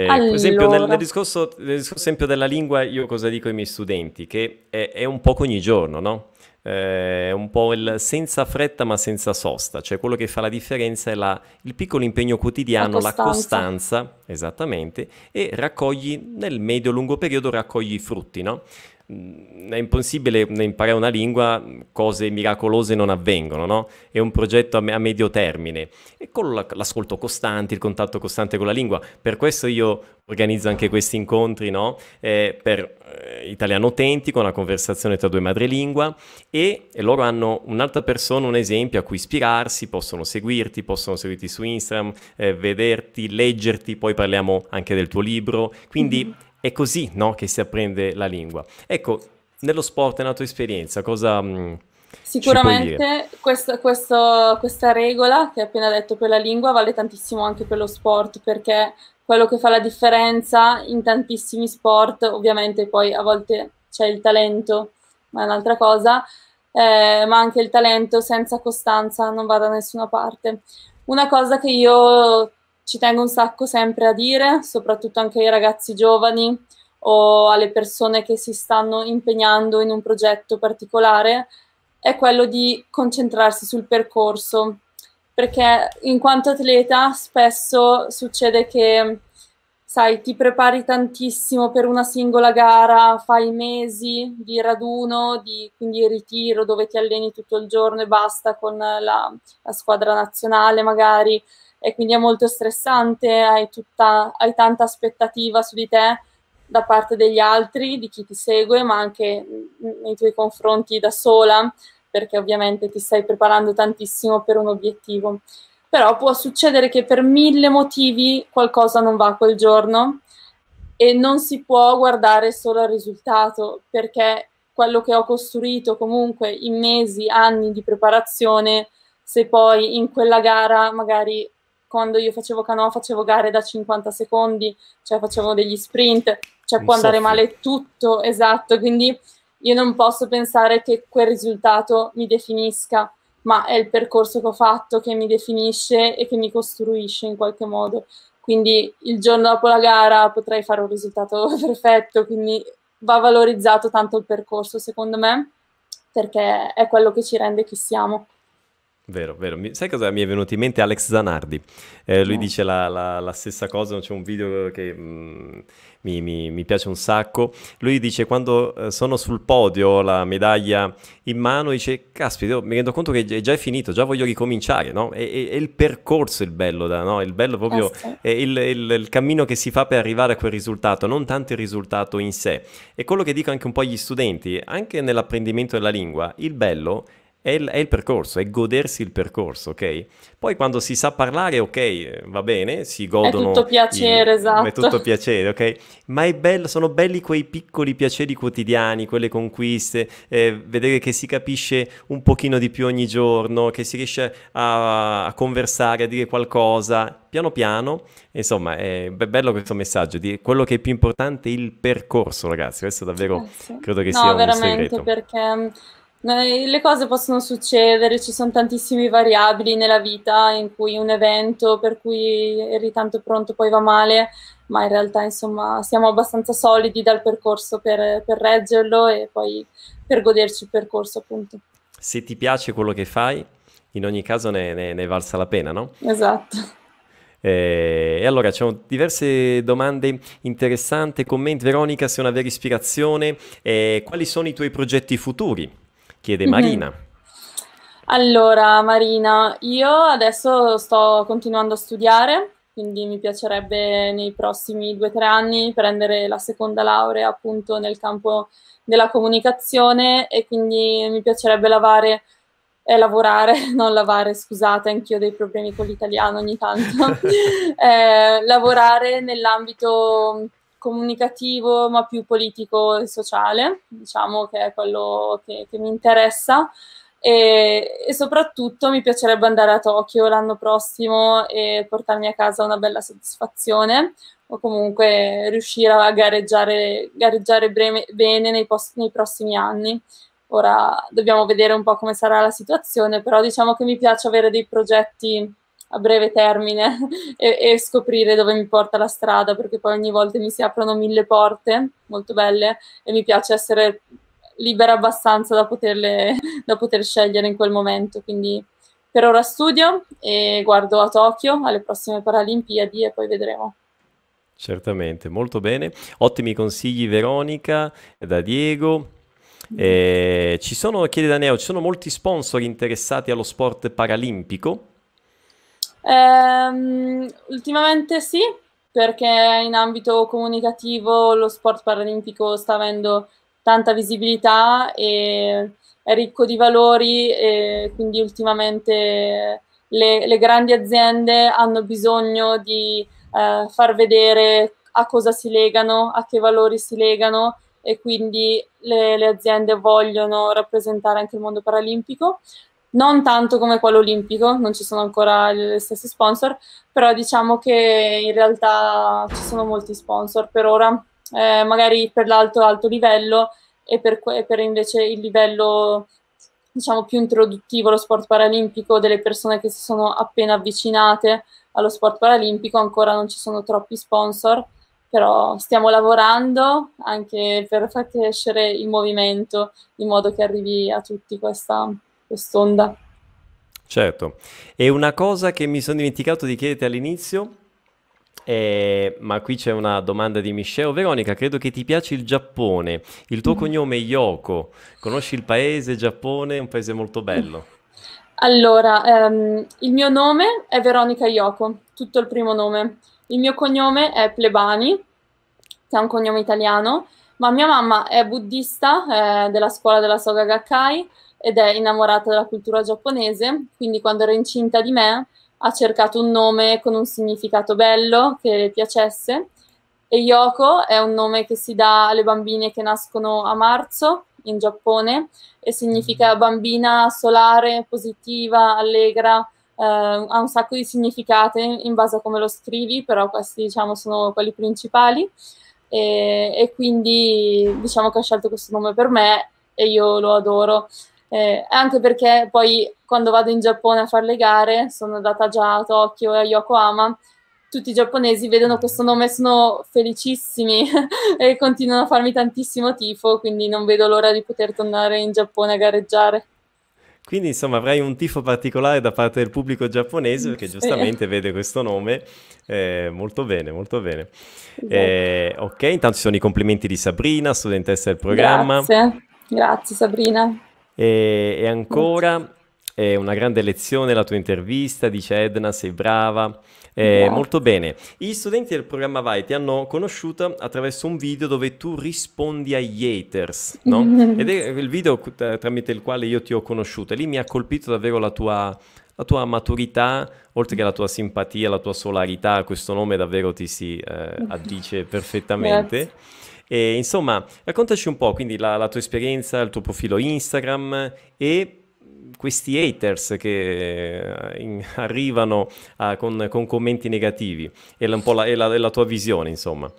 Eh, per esempio, nel, nel Allora. discorso, nel discorso esempio della lingua, io cosa dico ai miei studenti? Che è, è un po' ogni giorno, no? Eh, È un po' il senza fretta ma senza sosta, cioè quello che fa la differenza è la- il piccolo impegno quotidiano, la costanza. costanza, esattamente, e raccogli nel medio-lungo periodo raccogli i frutti, no? È impossibile imparare una lingua, cose miracolose non avvengono, no? È un progetto a, me- a medio termine e con la- l'ascolto costante, il contatto costante con la lingua. Per questo io organizzo anche questi incontri, no? Eh, per eh, italiano autentico, una conversazione tra due madrelingua e, e loro hanno un'altra persona, un esempio a cui ispirarsi, possono seguirti, possono seguirti su Instagram, eh, vederti, leggerti, poi parliamo anche del tuo libro. Quindi è così, no, che si apprende la lingua. Ecco, nello sport, nella tua esperienza, cosa mm, puoi dire? Sicuramente questo- questo- questa regola che hai appena detto per la lingua vale tantissimo anche per lo sport, perché quello che fa la differenza in tantissimi sport, ovviamente poi a volte c'è il talento, ma è un'altra cosa, eh, ma anche il talento senza costanza non va da nessuna parte. Una cosa che io ci tengo un sacco sempre a dire, soprattutto anche ai ragazzi giovani o alle persone che si stanno impegnando in un progetto particolare, è quello di concentrarsi sul percorso, perché in quanto atleta spesso succede che sai, ti prepari tantissimo per una singola gara, fai mesi di raduno, di, quindi ritiro dove ti alleni tutto il giorno e basta con la, la squadra nazionale magari, e quindi è molto stressante, hai, tutta, hai tanta aspettativa su di te da parte degli altri, di chi ti segue, ma anche nei tuoi confronti da sola, perché ovviamente ti stai preparando tantissimo per un obiettivo. Però può succedere che per mille motivi qualcosa non va quel giorno e non si può guardare solo al risultato perché quello che ho costruito comunque in mesi, anni di preparazione, se poi in quella gara magari quando io facevo canoa facevo gare da 50 secondi, cioè facevo degli sprint, cioè può andare male tutto, esatto, quindi io non posso pensare che quel risultato mi definisca ma è il percorso che ho fatto che mi definisce e che mi costruisce in qualche modo. Quindi il giorno dopo la gara potrei fare un risultato perfetto, quindi va valorizzato tanto il percorso, secondo me, perché è quello che ci rende chi siamo. Vero, vero. sai cosa mi è venuto in mente? Alex Zanardi. Eh, lui no. dice la, la, la, stessa cosa, c'è un video che mh, mm, mi, mi, mi, piace un sacco. Lui dice quando eh, sono sul podio, la medaglia in mano, dice, caspita, mi rendo conto che è già finito, già voglio ricominciare, no? È, è, è il percorso il bello, da, no? Il bello proprio eh è il, il, il, cammino che si fa per arrivare a quel risultato, non tanto il risultato in sé. E quello che dico anche un po' agli studenti, anche nell'apprendimento della lingua, il bello è il, è il, percorso, è godersi il percorso, ok? Poi quando si sa parlare, ok, va bene, si godono... È tutto piacere, i, esatto. È tutto piacere, ok? Ma è bello, sono belli quei piccoli piaceri quotidiani, quelle conquiste, eh, vedere che si capisce un pochino di più ogni giorno, che si riesce a, a conversare, a dire qualcosa, piano piano, insomma, è bello questo messaggio, di quello che è più importante è il percorso, ragazzi, questo davvero eh sì. credo che no, sia un segreto. No, veramente, perché le cose possono succedere, ci sono tantissime variabili nella vita in cui un evento per cui eri tanto pronto poi va male, ma in realtà insomma siamo abbastanza solidi dal percorso per, per reggerlo e poi per goderci il percorso appunto. Se ti piace quello che fai, in ogni caso ne, ne, ne valsa la pena, no? Esatto. Eh, e allora c'erano diverse domande interessanti, commenti. Veronica, sei una vera ispirazione. Eh, quali sono i tuoi progetti futuri? Chiede. Marina. Allora, Marina, io adesso sto continuando a studiare, quindi mi piacerebbe nei prossimi due o tre anni prendere la seconda laurea appunto nel campo della comunicazione e quindi mi piacerebbe lavare, eh, lavorare, non lavare, scusate, anch'io ho dei problemi con l'italiano ogni tanto, eh, lavorare nell'ambito comunicativo ma più politico e sociale, diciamo che è quello che, che mi interessa. E, e, soprattutto mi piacerebbe andare a Tokyo l'anno prossimo e portarmi a casa una bella soddisfazione o comunque riuscire a gareggiare, gareggiare breme, bene nei, post, nei prossimi anni. Ora dobbiamo vedere un po' come sarà la situazione, però diciamo che mi piace avere dei progetti a breve termine e, e, scoprire dove mi porta la strada, perché poi ogni volta mi si aprono mille porte molto belle e mi piace essere libera abbastanza da, poterle, da poter scegliere in quel momento. Quindi per ora studio e guardo a Tokyo alle prossime Paralimpiadi e poi vedremo. Certamente, molto bene. Ottimi consigli Veronica, da Diego. Eh, ci sono, chiede Daneo, ci sono molti sponsor interessati allo sport paralimpico? Ehm, ultimamente sì, perché in ambito comunicativo lo sport paralimpico sta avendo tanta visibilità e è ricco di valori e quindi ultimamente le, le grandi aziende hanno bisogno di eh, far vedere a cosa si legano, a che valori si legano e quindi le, le aziende vogliono rappresentare anche il mondo paralimpico non tanto come quello olimpico, non ci sono ancora gli stessi sponsor, però diciamo che in realtà ci sono molti sponsor per ora, eh, magari per l'alto alto livello e per, e per invece il livello diciamo più introduttivo allo sport paralimpico delle persone che si sono appena avvicinate allo sport paralimpico, ancora non ci sono troppi sponsor, però stiamo lavorando anche per far crescere il movimento in modo che arrivi a tutti questa quest'onda. Certo, e una cosa che mi sono dimenticato di chiederti all'inizio, eh, ma qui c'è una domanda di Michelle. Veronica, credo che ti piace il Giappone. Il tuo mm. cognome è Yoko. Conosci il paese Giappone? È un paese molto bello. Allora, ehm, il mio nome è Veronica Yoko, tutto il primo nome. Il mio cognome è Plebani, che è un cognome italiano, ma mia mamma è buddista eh, della scuola della Soga Gakkai ed è innamorata della cultura giapponese, quindi quando era incinta di me ha cercato un nome con un significato bello che le piacesse e Yoko è un nome che si dà alle bambine che nascono a marzo in Giappone e significa bambina solare, positiva, allegra, eh, ha un sacco di significati in base a come lo scrivi, però questi diciamo sono quelli principali e, e quindi diciamo che ha scelto questo nome per me e io lo adoro. Eh, anche perché poi quando vado in Giappone a fare le gare, sono andata già a Tokyo e a Yokohama, tutti i giapponesi vedono questo nome e sono felicissimi e continuano a farmi tantissimo tifo, quindi non vedo l'ora di poter tornare in Giappone a gareggiare. Quindi insomma avrai un tifo particolare da parte del pubblico giapponese perché giustamente sì. vede questo nome. Eh, molto bene, molto bene. Eh, ok, intanto ci sono i complimenti di Sabrina, studentessa del programma. Grazie, grazie Sabrina. E, e ancora è una grande lezione la tua intervista, dice Edna, sei brava. Eh, molto bene. Gli studenti del programma Vai ti hanno conosciuta attraverso un video dove tu rispondi agli haters, no? Ed è il video tramite il quale io ti ho conosciuta. Lì mi ha colpito davvero la tua, la tua maturità, oltre che la tua simpatia, la tua solarità. Questo nome davvero ti si eh, addice perfettamente. Grazie. E, insomma, raccontaci un po' quindi la, la tua esperienza, il tuo profilo Instagram e questi haters che eh, in, arrivano uh, con, con, commenti negativi e un po' la, la, la, tua visione, insomma.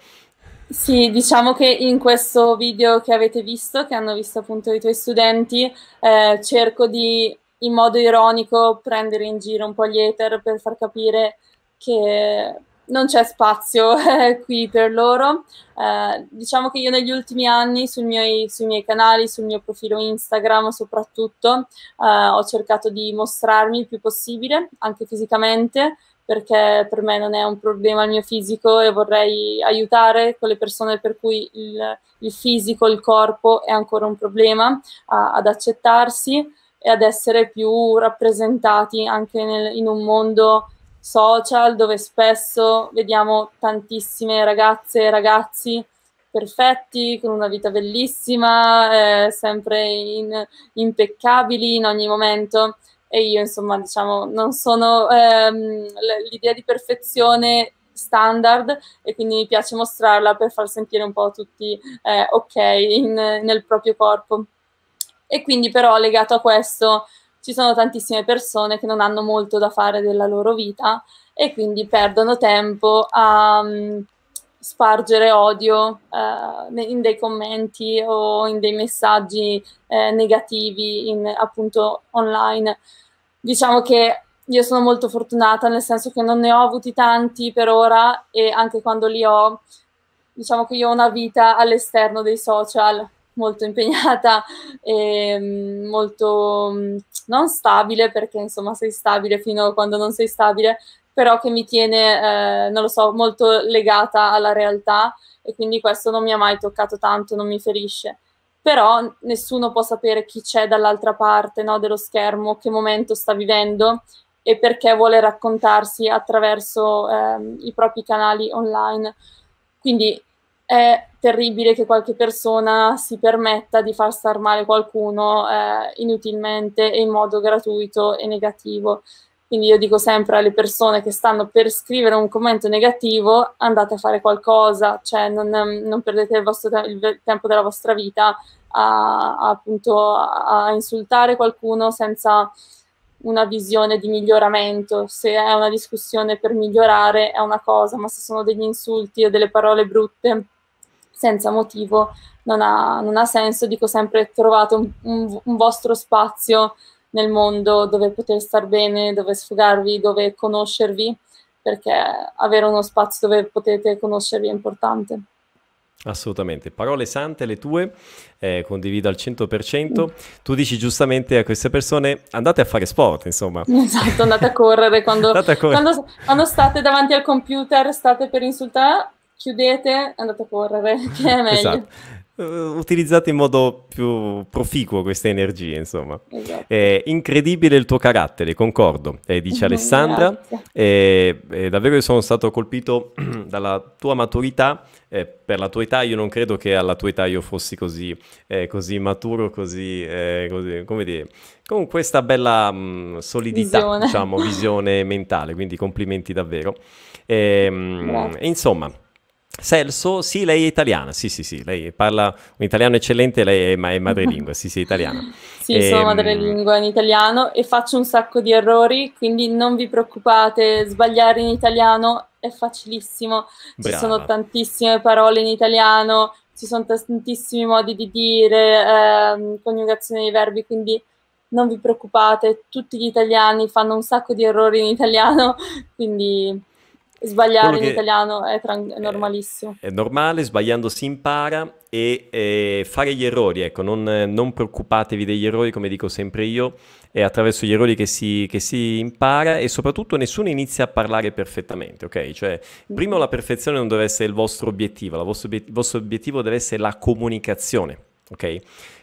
Sì, diciamo che in questo video che avete visto, che hanno visto appunto i tuoi studenti, eh, cerco di in modo ironico prendere in giro un po' gli hater per far capire che non c'è spazio eh, qui per loro. Eh, diciamo che io negli ultimi anni sui miei, sui miei, canali, sul mio profilo Instagram soprattutto, eh, ho cercato di mostrarmi il più possibile, anche fisicamente, perché per me non è un problema il mio fisico e vorrei aiutare quelle persone per cui il, il fisico, il corpo è ancora un problema, a, ad accettarsi e ad essere più rappresentati anche nel, in un mondo social dove spesso vediamo tantissime ragazze e ragazzi perfetti, con una vita bellissima, eh, sempre in, impeccabili in ogni momento. E io, insomma, diciamo, non sono ehm, l'idea di perfezione standard e quindi mi piace mostrarla per far sentire un po' tutti eh, ok in, nel proprio corpo. E quindi però legato a questo ci sono tantissime persone che non hanno molto da fare della loro vita e quindi perdono tempo a um, spargere odio uh, in dei commenti o in dei messaggi uh, negativi in, appunto online. Diciamo che io sono molto fortunata nel senso che non ne ho avuti tanti per ora e anche quando li ho, diciamo che io ho una vita all'esterno dei social molto impegnata e mm, molto mm, non stabile, perché insomma sei stabile fino a quando non sei stabile, però che mi tiene, eh, non lo so, molto legata alla realtà e quindi questo non mi ha mai toccato tanto, non mi ferisce. Però nessuno può sapere chi c'è dall'altra parte no, dello schermo, che momento sta vivendo e perché vuole raccontarsi attraverso eh, i propri canali online. Quindi è terribile che qualche persona si permetta di far star male qualcuno eh, inutilmente e in modo gratuito e negativo. Quindi io dico sempre alle persone che stanno per scrivere un commento negativo, andate a fare qualcosa, cioè non, non perdete il, vostro il tempo della vostra vita a, a, appunto a insultare qualcuno senza una visione di miglioramento. Se è una discussione per migliorare è una cosa, ma se sono degli insulti o delle parole brutte senza motivo non ha, non ha senso. Dico sempre trovate un, un, un vostro spazio nel mondo dove poter star bene, dove sfogarvi, dove conoscervi, perché avere uno spazio dove potete conoscervi è importante. Assolutamente, parole sante le tue, eh, condivido al 100%. Mm. Tu dici giustamente a queste persone andate a fare sport, insomma. Esatto, andate a correre quando, a correre. quando, quando state davanti al computer, state per insultare, chiudete, andate a correre, che è meglio. Esatto. Utilizzate in modo più proficuo queste energie, insomma. Esatto. È incredibile il tuo carattere, concordo, eh, dice Alessandra. E, e davvero sono stato colpito dalla tua maturità. Eh, per la tua età, io non credo che alla tua età io fossi così, eh, così maturo, così, eh, così, come dire, con questa bella mh, mm, solidità, visione. diciamo, visione mentale. Quindi complimenti davvero. Ehm, e, mh, insomma. Celso, sì, lei è italiana, sì, sì, sì, lei parla un italiano eccellente, lei è, ma- è madrelingua, sì, sì, italiana. sì, e, sono ehm, madrelingua in italiano e faccio un sacco di errori, quindi non vi preoccupate, sbagliare in italiano è facilissimo, Brava. ci sono tantissime parole in italiano, ci sono tantissimi modi di dire, eh, coniugazione dei verbi, quindi non vi preoccupate, tutti gli italiani fanno un sacco di errori in italiano, quindi Sbagliare in italiano è, tran- è, normalissimo. È normale, sbagliando si impara e, e fare gli errori, ecco, non, non, preoccupatevi degli errori, come dico sempre io, è attraverso gli errori che si, che si, impara e soprattutto nessuno inizia a parlare perfettamente, ok? Cioè, prima la perfezione non deve essere il vostro obiettivo, vostro il vostro obiettivo deve essere la comunicazione, ok?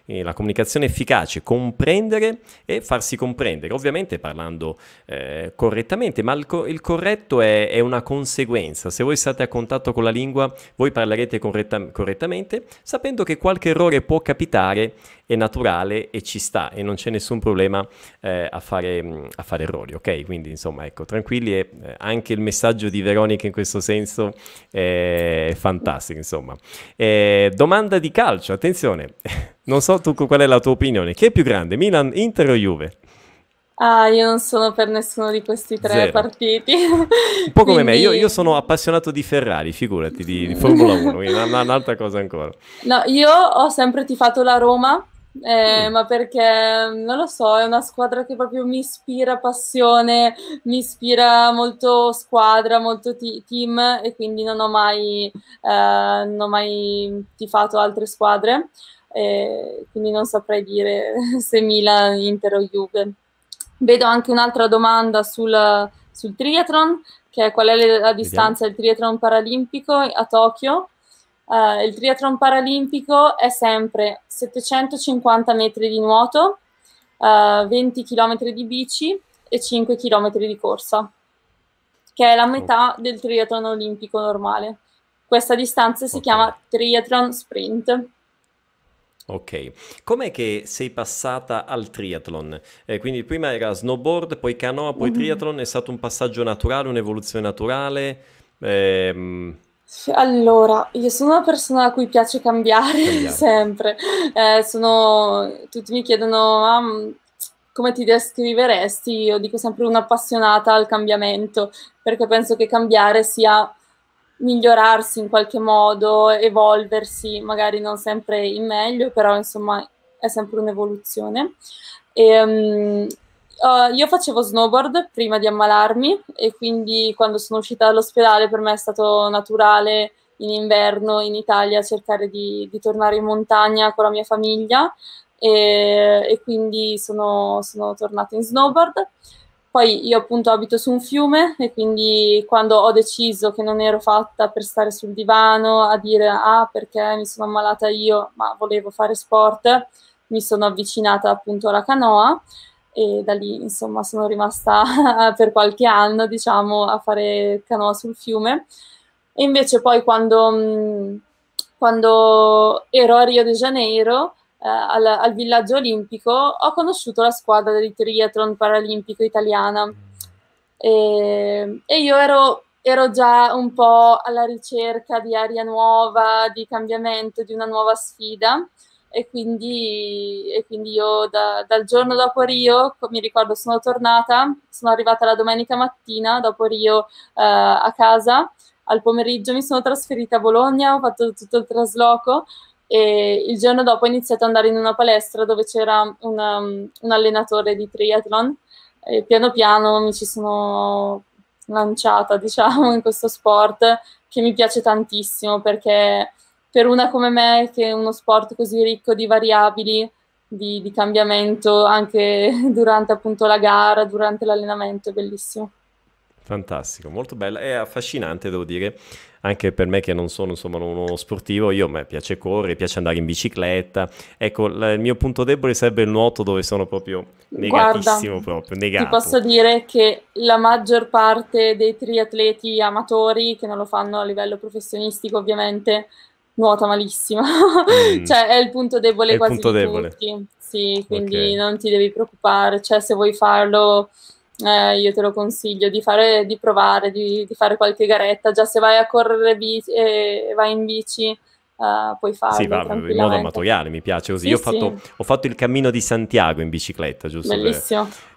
Eh, la comunicazione efficace, comprendere e farsi comprendere, ovviamente parlando eh, correttamente, ma il, co- il corretto è, è, una conseguenza. Se voi state a contatto con la lingua, voi parlerete corretta- correttamente, sapendo che qualche errore può capitare, è naturale e ci sta e non c'è nessun problema eh, a, fare, a, fare, errori, ok? Quindi insomma, ecco, tranquilli e eh, anche il messaggio di Veronica in questo senso è fantastico, insomma. Eh, domanda di calcio, attenzione. Non so tu qual è la tua opinione. Chi è più grande, Milan, Inter o Juve? Ah, io non sono per nessuno di questi tre Zero. partiti. Un po' come Quindi... me, io, io, sono appassionato di Ferrari, figurati, di, di Formula 1, una, un'altra cosa ancora. No, io ho sempre tifato la Roma, eh, mm. ma perché non lo so, è una squadra che proprio mi ispira passione, mi ispira molto squadra, molto t- team e quindi non ho mai, eh, non ho mai tifato altre squadre eh, quindi non saprei dire se Milan, Inter o Juve. Vedo anche un'altra domanda sul, sul triathlon, che è qual è la distanza del triathlon paralimpico a Tokyo. Uh, il triathlon paralimpico è sempre 750 metri di nuoto, uh, 20 km di bici e 5 km di corsa, che è la metà del triathlon olimpico normale. Questa distanza si okay. chiama triathlon sprint. Ok, com'è che sei passata al triathlon? Eh, quindi prima era snowboard, poi canoa, poi mm-hmm. triathlon, è stato un passaggio naturale, un'evoluzione naturale? Ehm... Allora, io sono una persona a cui piace cambiare, cambiare. sempre. Eh, sono... Tutti mi chiedono ah, come ti descriveresti? Io dico sempre un'appassionata al cambiamento, perché penso che cambiare sia migliorarsi in qualche modo, evolversi, magari non sempre in meglio, però insomma è sempre un'evoluzione. E, um, uh, io facevo snowboard prima di ammalarmi e quindi quando sono uscita dall'ospedale per me è stato naturale in inverno in Italia cercare di, di tornare in montagna con la mia famiglia e, e quindi sono, sono tornata in snowboard. Poi io appunto abito su un fiume e quindi quando ho deciso che non ero fatta per stare sul divano a dire ah perché mi sono ammalata io ma volevo fare sport, mi sono avvicinata appunto alla canoa e da lì insomma sono rimasta per qualche anno diciamo a fare canoa sul fiume e invece poi quando, quando ero a Rio de Janeiro eh, al, al, villaggio olimpico, ho conosciuto la squadra del triathlon paralimpico italiana e, e io ero, ero, già un po' alla ricerca di aria nuova, di cambiamento, di una nuova sfida. E quindi, e quindi io da, dal giorno dopo Rio, mi ricordo, sono tornata, sono arrivata la domenica mattina dopo Rio eh, a casa, al pomeriggio mi sono trasferita a Bologna, ho fatto tutto il trasloco e il giorno dopo ho iniziato ad andare in una palestra dove c'era una, um, un allenatore di triathlon e piano piano mi ci sono lanciata, diciamo, in questo sport che mi piace tantissimo perché per una come me, che è uno sport così ricco di variabili, di, di cambiamento anche durante appunto la gara, durante l'allenamento, è bellissimo. Fantastico, molto bella e affascinante, devo dire, anche per me che non sono insomma uno sportivo, io a me piace correre, piace andare in bicicletta. Ecco, l- il mio punto debole sarebbe il nuoto dove sono proprio negatissimo Guarda, proprio, negato. ti posso dire che la maggior parte dei triatleti amatori, che non lo fanno a livello professionistico ovviamente, nuota malissimo. Mm, Cioè è il punto è debole il quasi punto di debole. tutti. Sì, quindi Ok. non ti devi preoccupare. Cioè se vuoi farlo, eh, io te lo consiglio di fare, di provare, di, di fare qualche garetta. Già se vai a correre bici, e vai in bici, eh, puoi Sì, farlo va in modo amatoriale, mi piace così. Sì, Io ho sì, fatto, ho fatto il cammino di Santiago in bicicletta, giusto per...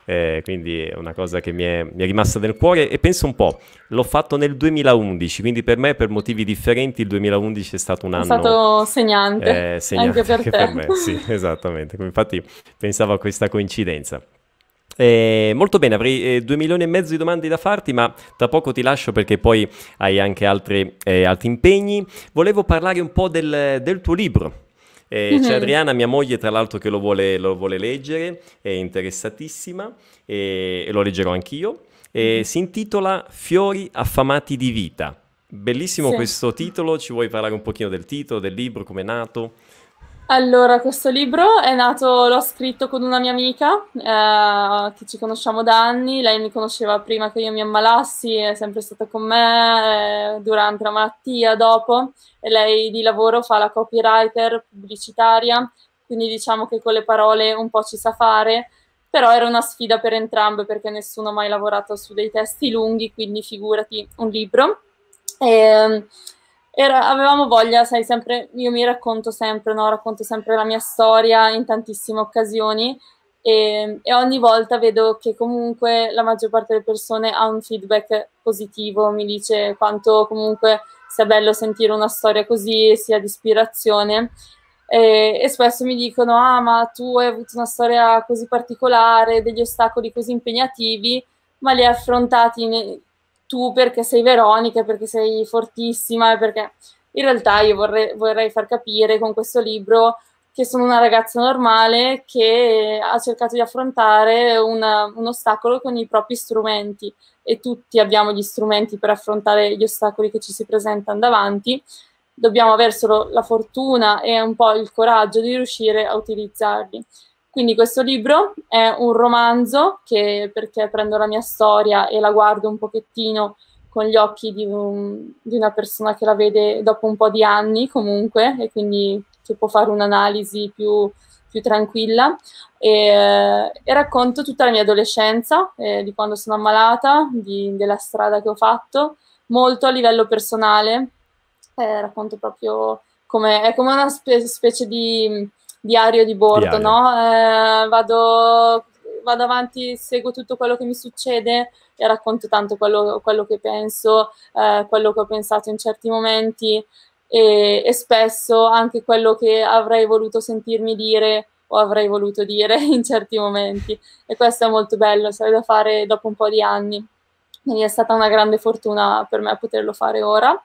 eh, quindi è una cosa che mi è, mi è rimasta nel cuore e penso un po', l'ho fatto nel 2011, quindi per me per motivi differenti il 2011 è stato un È anno stato segnante eh, anche segnante per anche per me, sì, esattamente. Infatti pensavo a questa coincidenza. Eh, molto bene, avrei eh, due milioni e mezzo di domande da farti, ma tra poco ti lascio perché poi hai anche altre, eh, altri impegni. Volevo parlare un po' del, del tuo libro. Eh, c'è Mhm. Adriana, mia moglie, tra l'altro, che lo vuole, lo vuole leggere, è interessatissima e, e lo leggerò anch'io. E si intitola Fiori affamati di vita. Bellissimo Sì. questo titolo, ci vuoi parlare un pochino del titolo, del libro, come è nato? Allora, questo libro è nato, l'ho scritto con una mia amica, eh, che ci conosciamo da anni. Lei mi conosceva prima che io mi ammalassi, è sempre stata con me, eh, durante la malattia, dopo. E lei di lavoro fa la copywriter pubblicitaria, quindi diciamo che con le parole un po' ci sa fare. Però era una sfida per entrambe perché nessuno ha mai lavorato su dei testi lunghi, quindi figurati un libro. E, era- avevamo voglia, sai, sempre, io mi racconto sempre, no? Racconto sempre la mia storia in tantissime occasioni e, e ogni volta vedo che comunque la maggior parte delle persone ha un feedback positivo, mi dice quanto comunque sia bello sentire una storia così, sia di ispirazione. E, e spesso mi dicono: Ah, ma tu hai avuto una storia così particolare, degli ostacoli così impegnativi, ma li hai affrontati tu perché sei Veronica, perché sei fortissima, perché in realtà io vorrei, vorrei far capire con questo libro che sono una ragazza normale che ha cercato di affrontare una- un ostacolo con i propri strumenti e tutti abbiamo gli strumenti per affrontare gli ostacoli che ci si presentano davanti. Dobbiamo avere solo la fortuna e un po' il coraggio di riuscire a utilizzarli. Quindi questo libro è un romanzo che perché prendo la mia storia e la guardo un pochettino con gli occhi di, un- di una persona che la vede dopo un po' di anni comunque e quindi che può fare un'analisi più, più tranquilla. E, e racconto tutta la mia adolescenza, eh, di quando sono ammalata, di- della strada che ho fatto, molto a livello personale, eh, racconto proprio come, è come una spe- specie di diario di bordo, Diario. no? Eh, vado, vado avanti, seguo tutto quello che mi succede e racconto tanto quello, quello che penso, eh, quello che ho pensato in certi momenti e, e spesso anche quello che avrei voluto sentirmi dire o avrei voluto dire in certi momenti. E questo è molto bello, sai, da fare dopo un po' di anni. Quindi è stata una grande fortuna per me poterlo fare ora.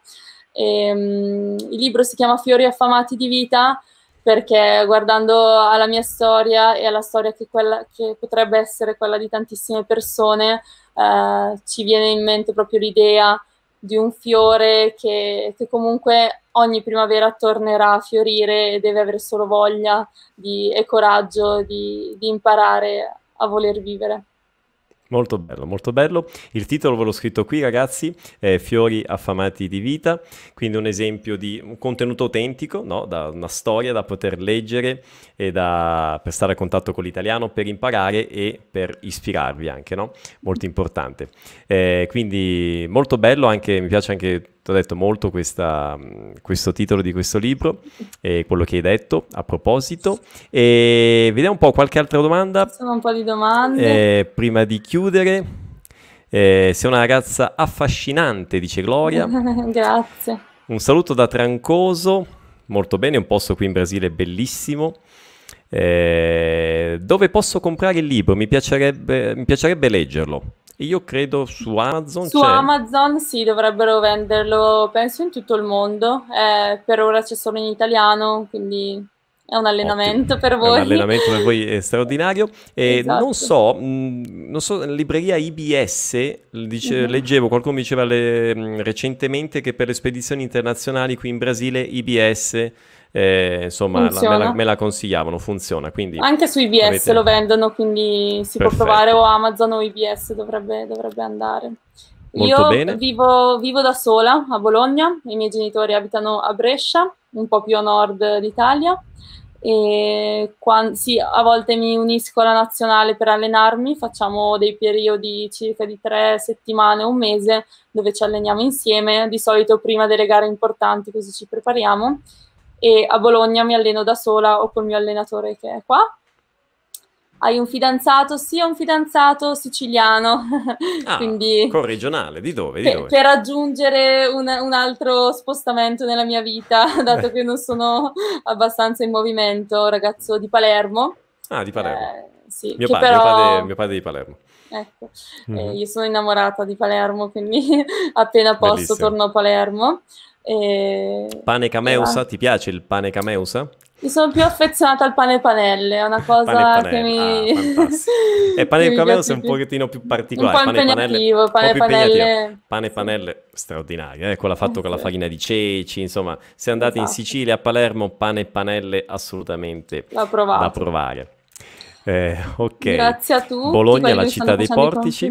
Ehm, il libro si chiama Fiori affamati di vita perché guardando alla mia storia e alla storia che, quella, che potrebbe essere quella di tantissime persone, eh, ci viene in mente proprio l'idea di un fiore che, che comunque ogni primavera tornerà a fiorire e deve avere solo voglia di, e coraggio di, di imparare a voler vivere. Molto bello, molto bello. Il titolo ve l'ho scritto qui, ragazzi, Fiori affamati di vita, quindi un esempio di un contenuto autentico, no? Da una storia da poter leggere e da, per stare a contatto con l'italiano, per imparare e per ispirarvi anche, no? Molto importante. Eh, quindi molto bello, anche, mi piace anche, ti ho detto molto questa, mh, questo titolo di questo libro e quello che hai detto a proposito. E vediamo un po' qualche altra domanda. Sono un po' di domande. Eh, prima di chiudere, eh, sei una ragazza affascinante, dice Gloria. Grazie. Un saluto da Trancoso, molto bene, un posto qui in Brasile bellissimo. Eh, dove posso comprare il libro? Mi piacerebbe, mi piacerebbe leggerlo. E io credo su Amazon. Su c'è. Amazon sì, dovrebbero venderlo, penso in tutto il mondo. Eh, per ora c'è solo in italiano, quindi è un allenamento Ottimo. per È voi. un allenamento per voi è straordinario. E Esatto. non so, mh, non so, libreria IBS, dice- Mhm. leggevo, qualcuno mi diceva le- mh, recentemente che per le spedizioni internazionali qui in Brasile IBS, eh, insomma, la- me, la, me la consigliavano, funziona. Quindi Anche su IBS avete- lo vendono, quindi si Perfetto. può provare o Amazon o IBS dovrebbe, dovrebbe andare. Molto Io bene. Vivo, vivo da sola a Bologna, i miei genitori abitano a Brescia, un po' più a nord d'Italia. E quan- sì, a volte mi unisco alla nazionale per allenarmi, facciamo dei periodi circa di tre settimane, un mese, dove ci alleniamo insieme, di solito prima delle gare importanti, così ci prepariamo. E a Bologna mi alleno da sola o col mio allenatore che è qua. Hai un fidanzato? Sì, ho un fidanzato siciliano, Ah, quindi corregionale, di dove? Di per, dove? per aggiungere un, un altro spostamento nella mia vita, dato che non sono abbastanza in movimento, ragazzo di Palermo. Ah, di Palermo. Eh, sì, Mio padre, mio però- padre- mio padre di Palermo. Ecco, Mhm. eh, io sono innamorata di Palermo, quindi appena posso Bellissimo. torno a Palermo. E... Pane cameusa, Ah. ti piace il pane cameusa? Io sono più affezionata al pane e panelle, è una cosa Pane e che mi... panelle, ah. E pane mi cameusa è un pochettino più Un particolare. po' pane panelle, impegnativo, pane un po' impegnativo. panelle... Pane e sì. panelle straordinario, eh? quello fatto con la farina di ceci, insomma, se andate in Esatto. Sicilia, a Palermo, pane e panelle assolutamente da provare. Eh, ok, Grazie a tutti. Bologna, la città dei portici.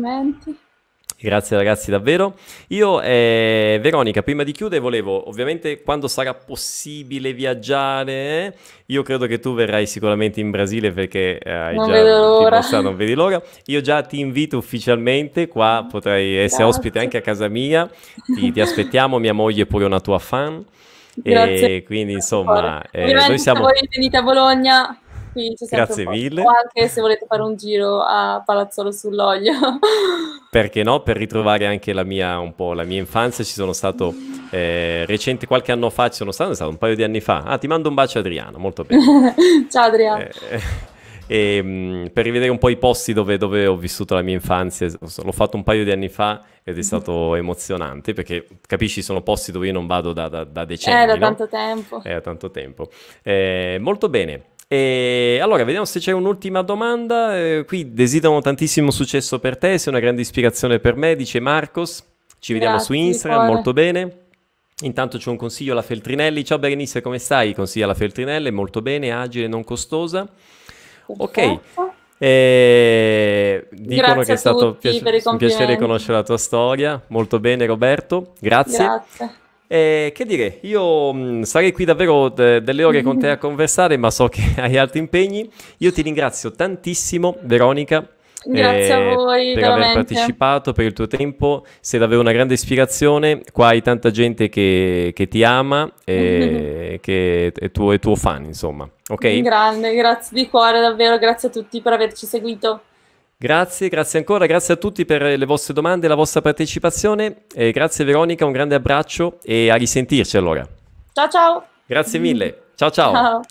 Grazie ragazzi davvero. Io, eh, Veronica, prima di chiudere volevo, ovviamente quando sarà possibile viaggiare, eh, io credo che tu verrai sicuramente in Brasile perché eh, hai Non già vedo l'ora. dimostrato, non vedi l'ora. Io già ti invito ufficialmente, qua potrai essere Grazie. ospite anche a casa mia, ti, ti aspettiamo, mia moglie è pure una tua fan. Grazie. E quindi insomma, eh, noi siamo... se voi venite a Bologna, qui c'è Grazie mille. O anche se volete fare un giro a Palazzolo sull'Olio. Perché no? Per ritrovare anche la mia, un po' la mia infanzia, ci sono stato eh, recente, qualche anno fa, ci sono stato, è stato un paio di anni fa. Ah, ti mando un bacio Adriano, molto bene. Ciao Adriano. Eh, e, mh, per rivedere un po' i posti dove, dove ho vissuto la mia infanzia, l'ho fatto un paio di anni fa ed è stato emozionante perché capisci, sono posti dove io non vado da, da, da decenni, eh, da no? tanto tempo. È da tanto tempo. Eh, molto bene. E allora, vediamo se c'è un'ultima domanda. Eh, qui desiderano tantissimo successo per te, sei una grande ispirazione per me, dice Marcos. Ci vediamo Grazie, su Instagram, cuore. molto bene. Intanto c'è un consiglio alla Feltrinelli. Ciao Berenice, come stai? Consiglia alla Feltrinelli, molto bene, agile, non costosa. Ok. Perfetto. Eh, dicono Grazie che è stato tutti piace- per i un piacere conoscere la tua storia. Molto bene, Roberto. Grazie. Grazie. Eh, che dire, io mh, sarei qui davvero de- delle ore con te a conversare, ma so che hai altri impegni. Io ti ringrazio tantissimo, Veronica. Grazie a eh, voi, per aver veramente. partecipato, per il tuo tempo. Sei davvero una grande ispirazione. Qua hai tanta gente che, che ti ama e che è tuo, è tuo fan, insomma. Ok? Grande, grazie di cuore, davvero, grazie a tutti per averci seguito. Grazie, grazie ancora, grazie a tutti per le vostre domande e la vostra partecipazione. E grazie Veronica, un grande abbraccio e a risentirci allora. Ciao ciao. Grazie mille. Ciao ciao. Ciao.